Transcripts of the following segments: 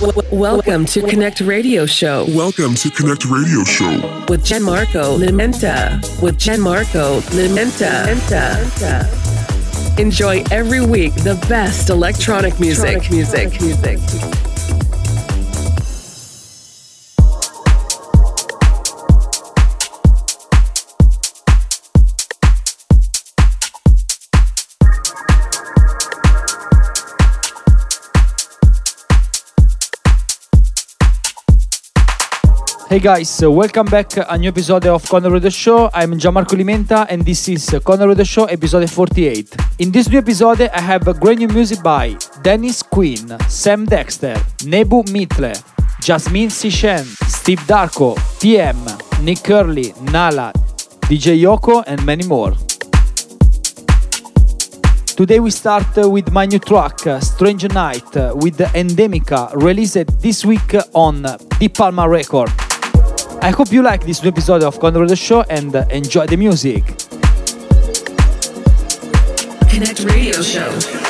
Welcome to Connect Radio Show. Welcome to Connect Radio Show with Gianmarco Limenta. With Gianmarco Limenta. Enjoy every week the best electronic music. Electronic music. music. Hey guys, uh, welcome back uh, a new episode of Corner Radio Show. I'm Gianmarco Limenta and this is uh, Corner Radio Show episode 48. In this new episode, I have uh, great new music by Dennis Quinn, Sam Dexter, Nebu Mitle, Jasmine Sishen, Steve Darko, TM, Nick Curly, Nala, DJ Yoko, and many more. Today we start with my new track, Strange Night, with Endemica, released this week on Deep Palma Record. I hope you like this new episode of the Show and uh, enjoy the music. Connect Radio Show.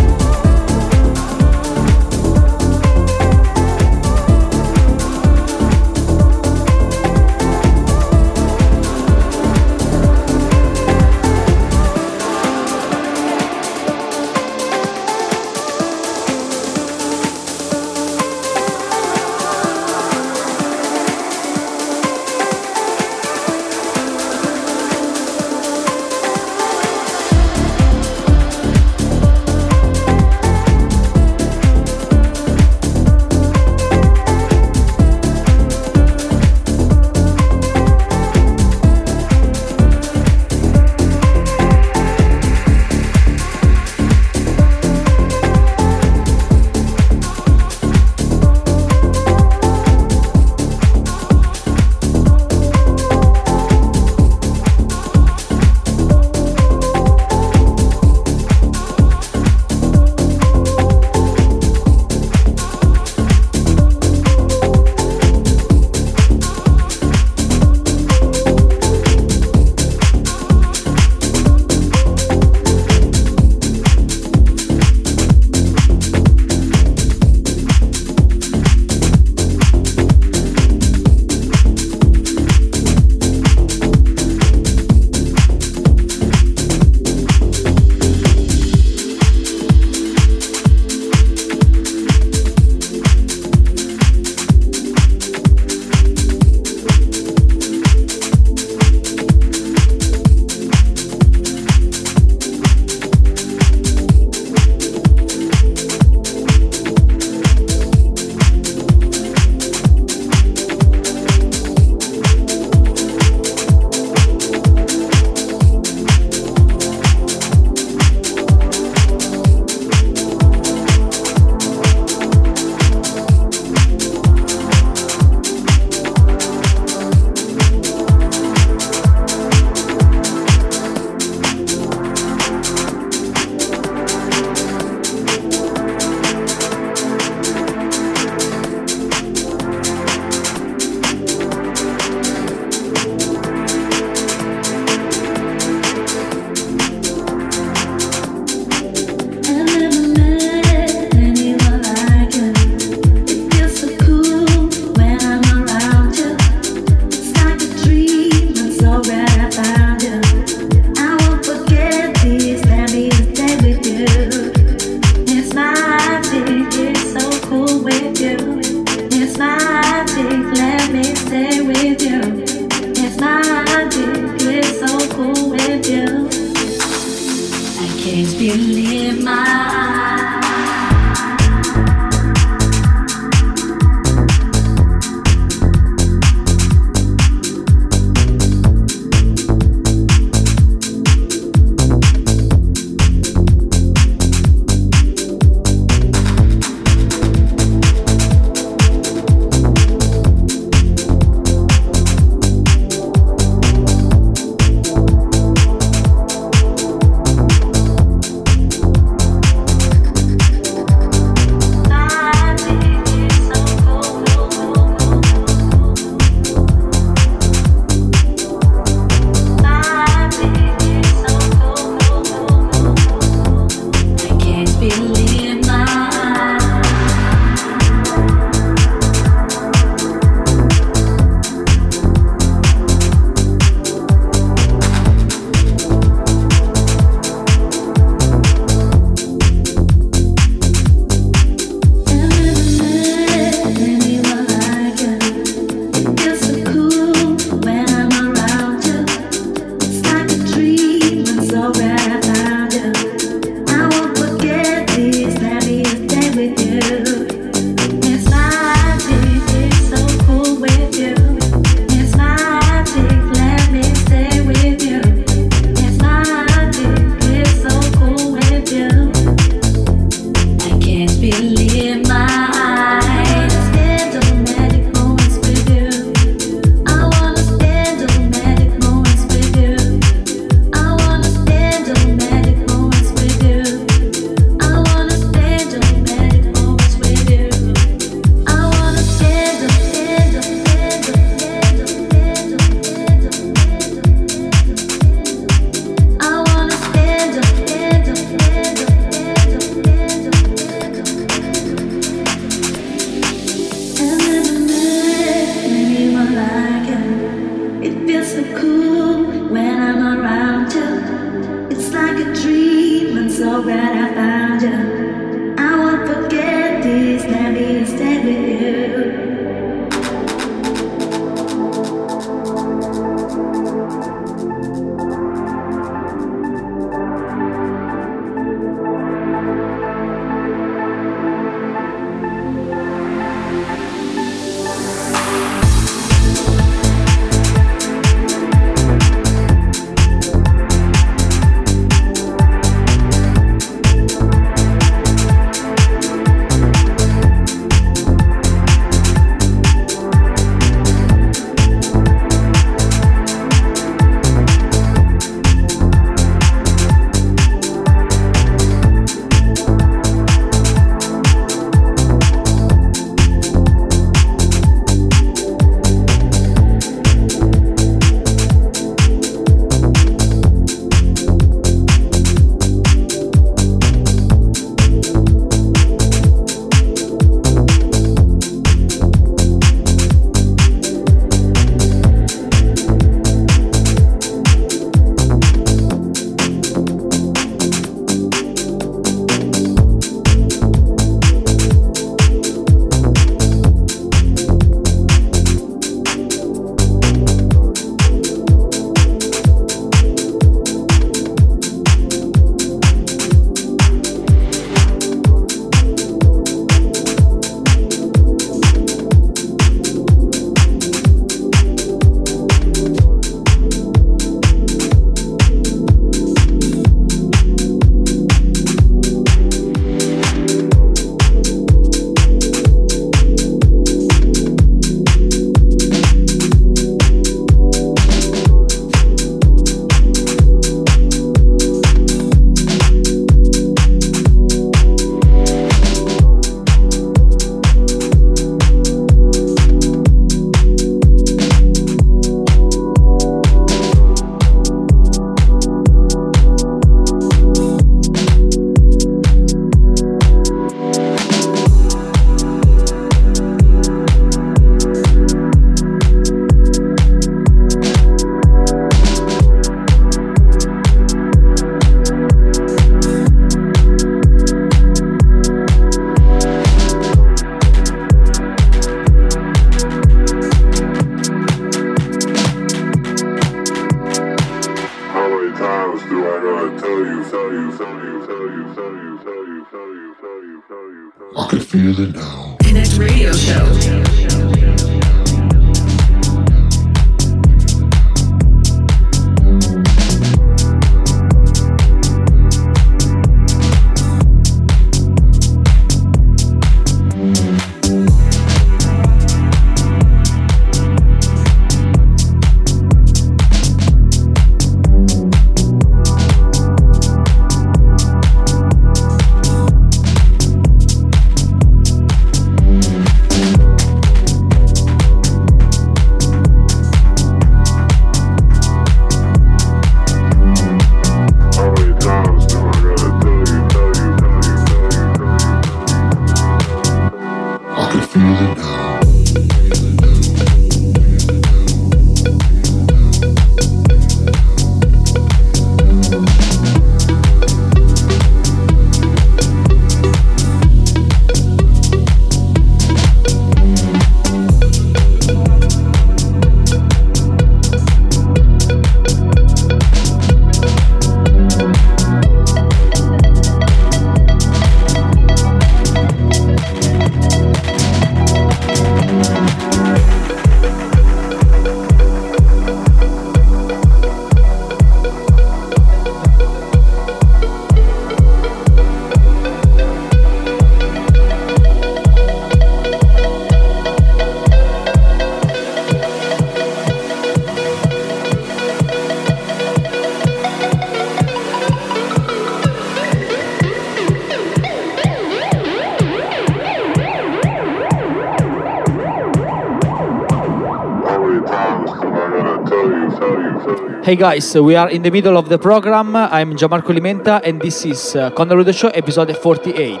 Hey guys, uh, we are in the middle of the program. I'm Gianmarco Limenta and this is uh, Connect the Show episode 48.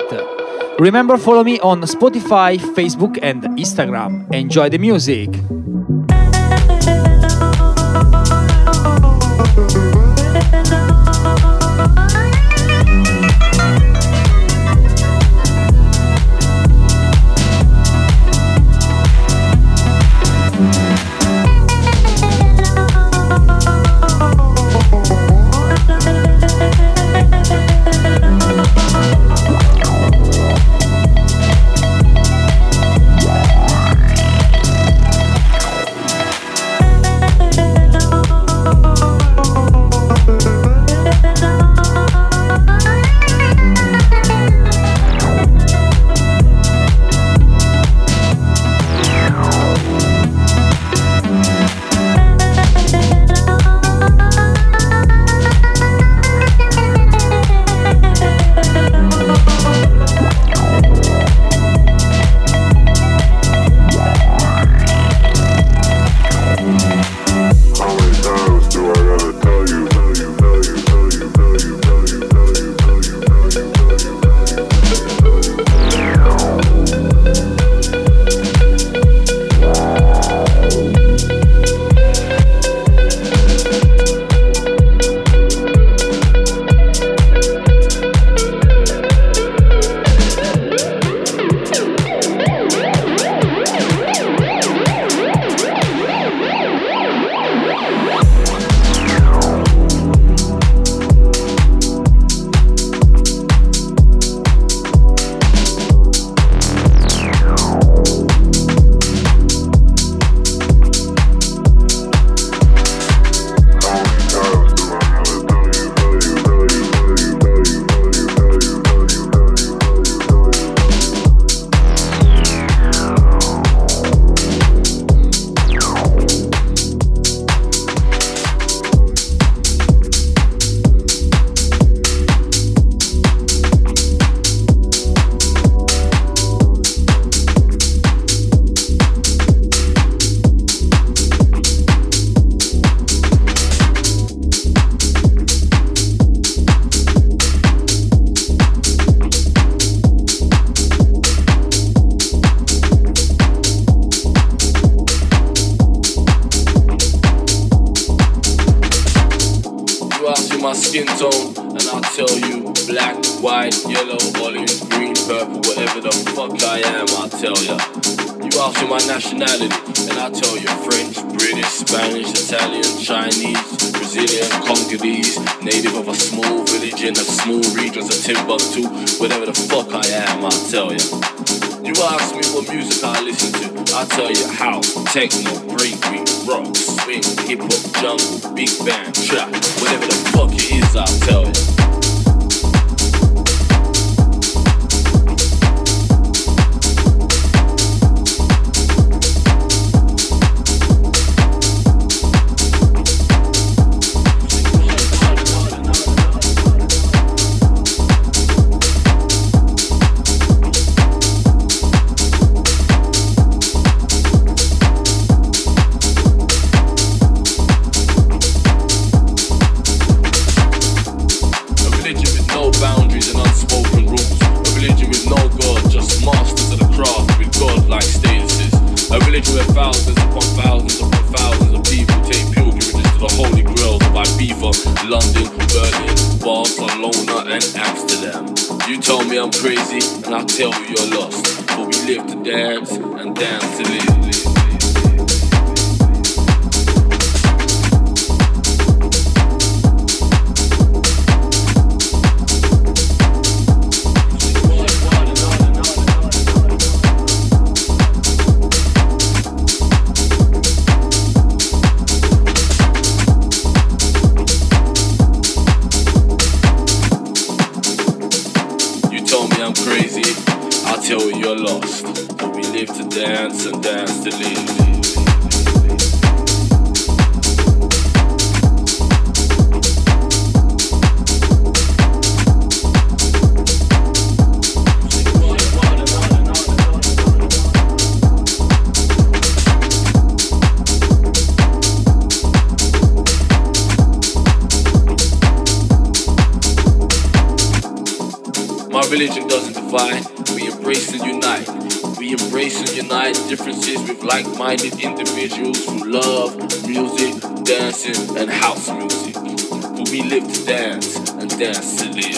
Remember follow me on Spotify, Facebook and Instagram. Enjoy the music. in my skin tone, and I'll tell you black, white, yellow, olive, green, purple, whatever the fuck I am, I'll tell ya. You ask me my nationality, and I'll tell you French, British, Spanish, Italian, Chinese, Brazilian, Congolese, native of a small village in a small region of Timbuktu, whatever the fuck I am, I'll tell ya. You ask me what music I listen to, I tell you house, techno, breakbeat, rock, swing, hip hop, jungle, big band, trap, whatever the fuck it is, I'll tell you. Tell me you're lost. but we live to dance and dance to live. You told me I'm crazy, I'll tell you you're lost. We live to dance and dance to live. My religion doesn't divide, embrace and unite. We embrace and unite differences with like minded individuals who love music, dancing, and house music. But we live to dance and dance to live.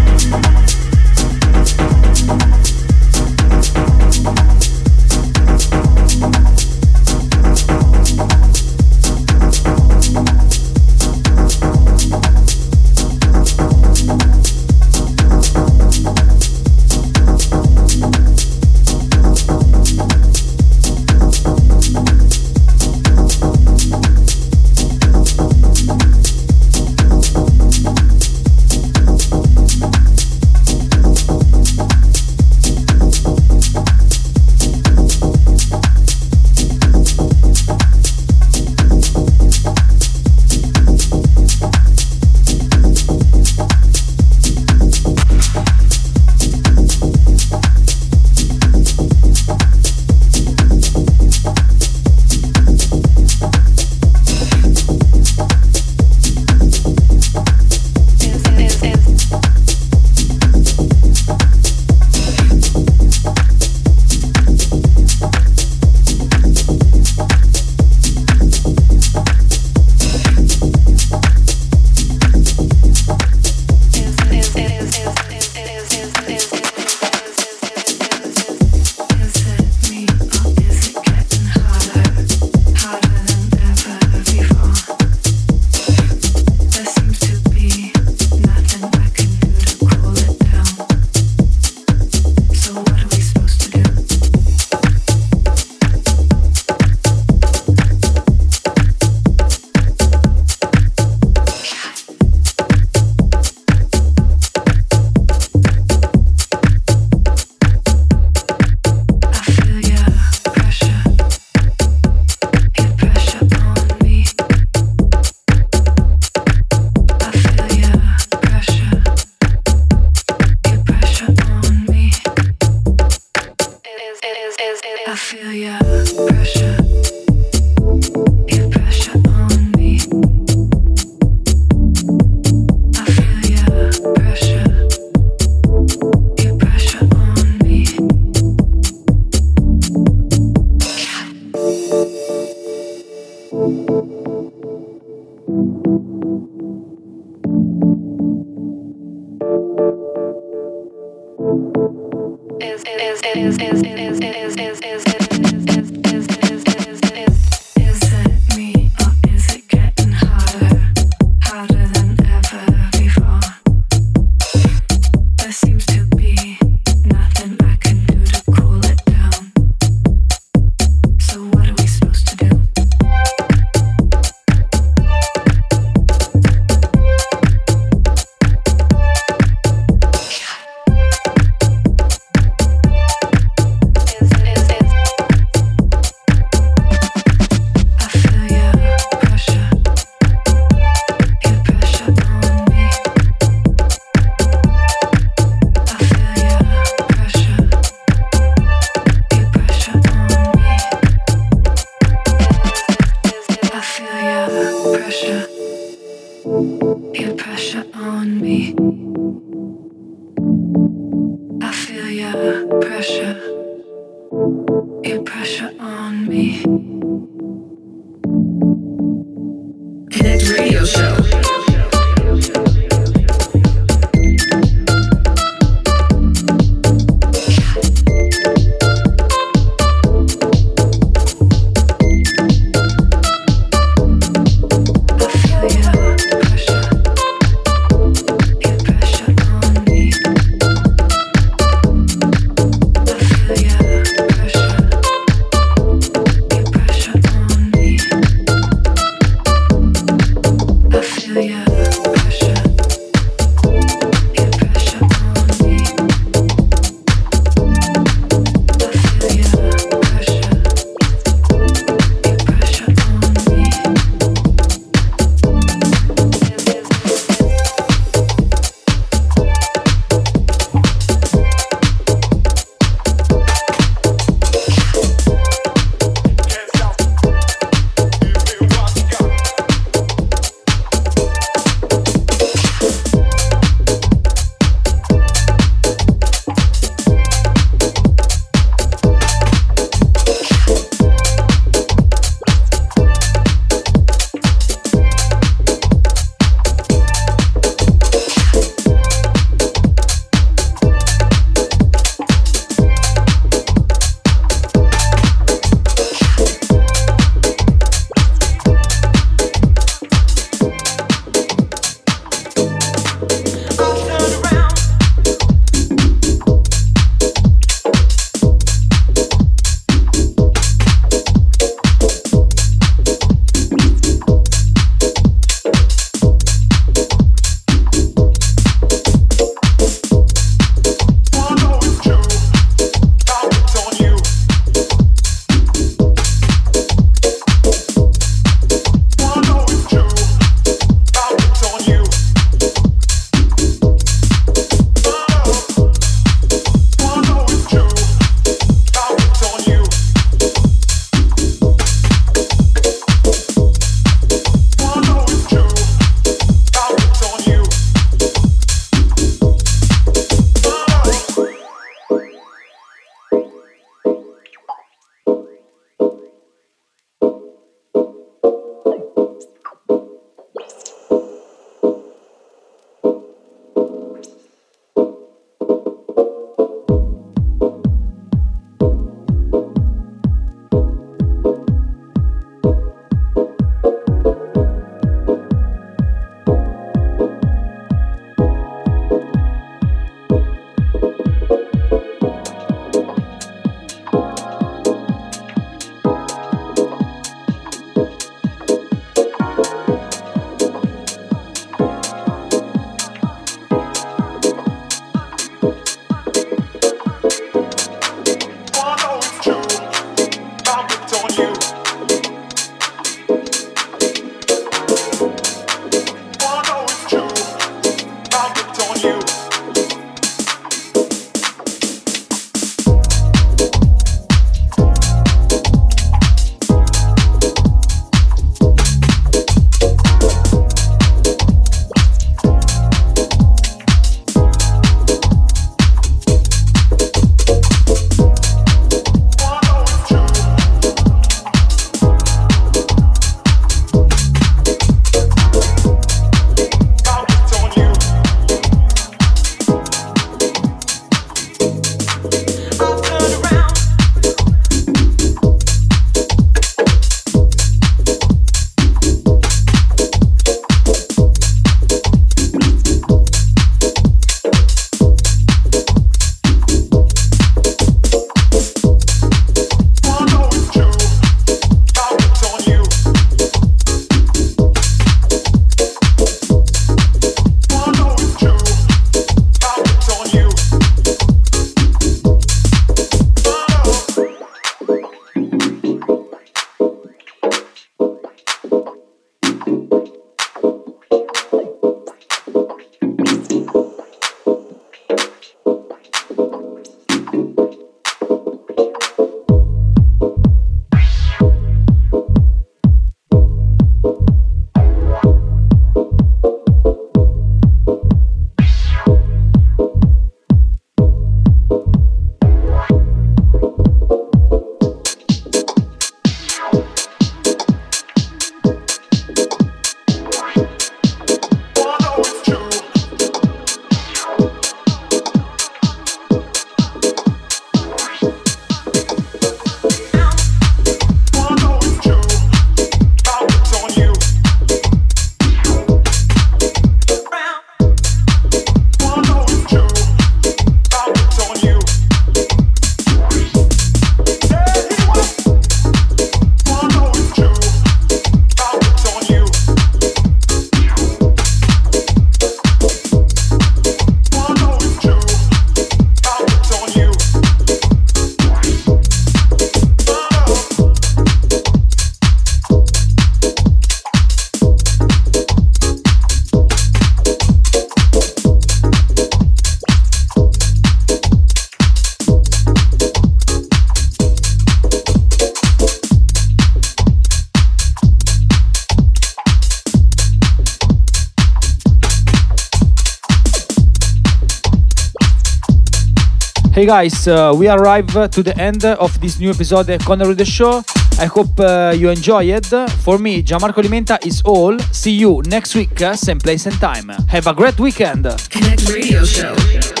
Hey guys, uh, we arrive to the end of this new episode of the Show. I hope uh, you enjoy it. For me, Gianmarco Limenta is all. See you next week, uh, same place and time. Have a great weekend. Connect Radio Show.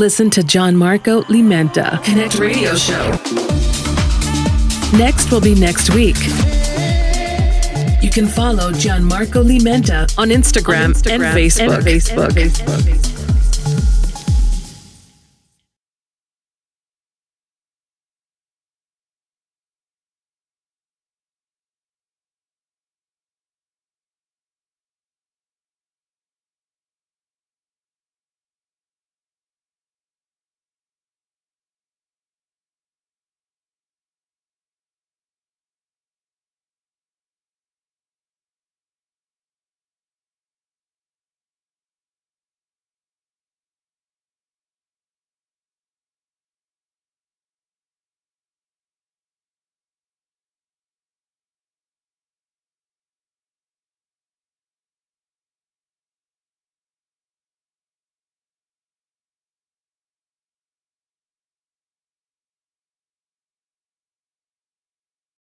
Listen to Gianmarco Limenta. Connect Radio Show. Next will be next week. You can follow Gianmarco Limenta on Instagram, and Facebook. And Facebook.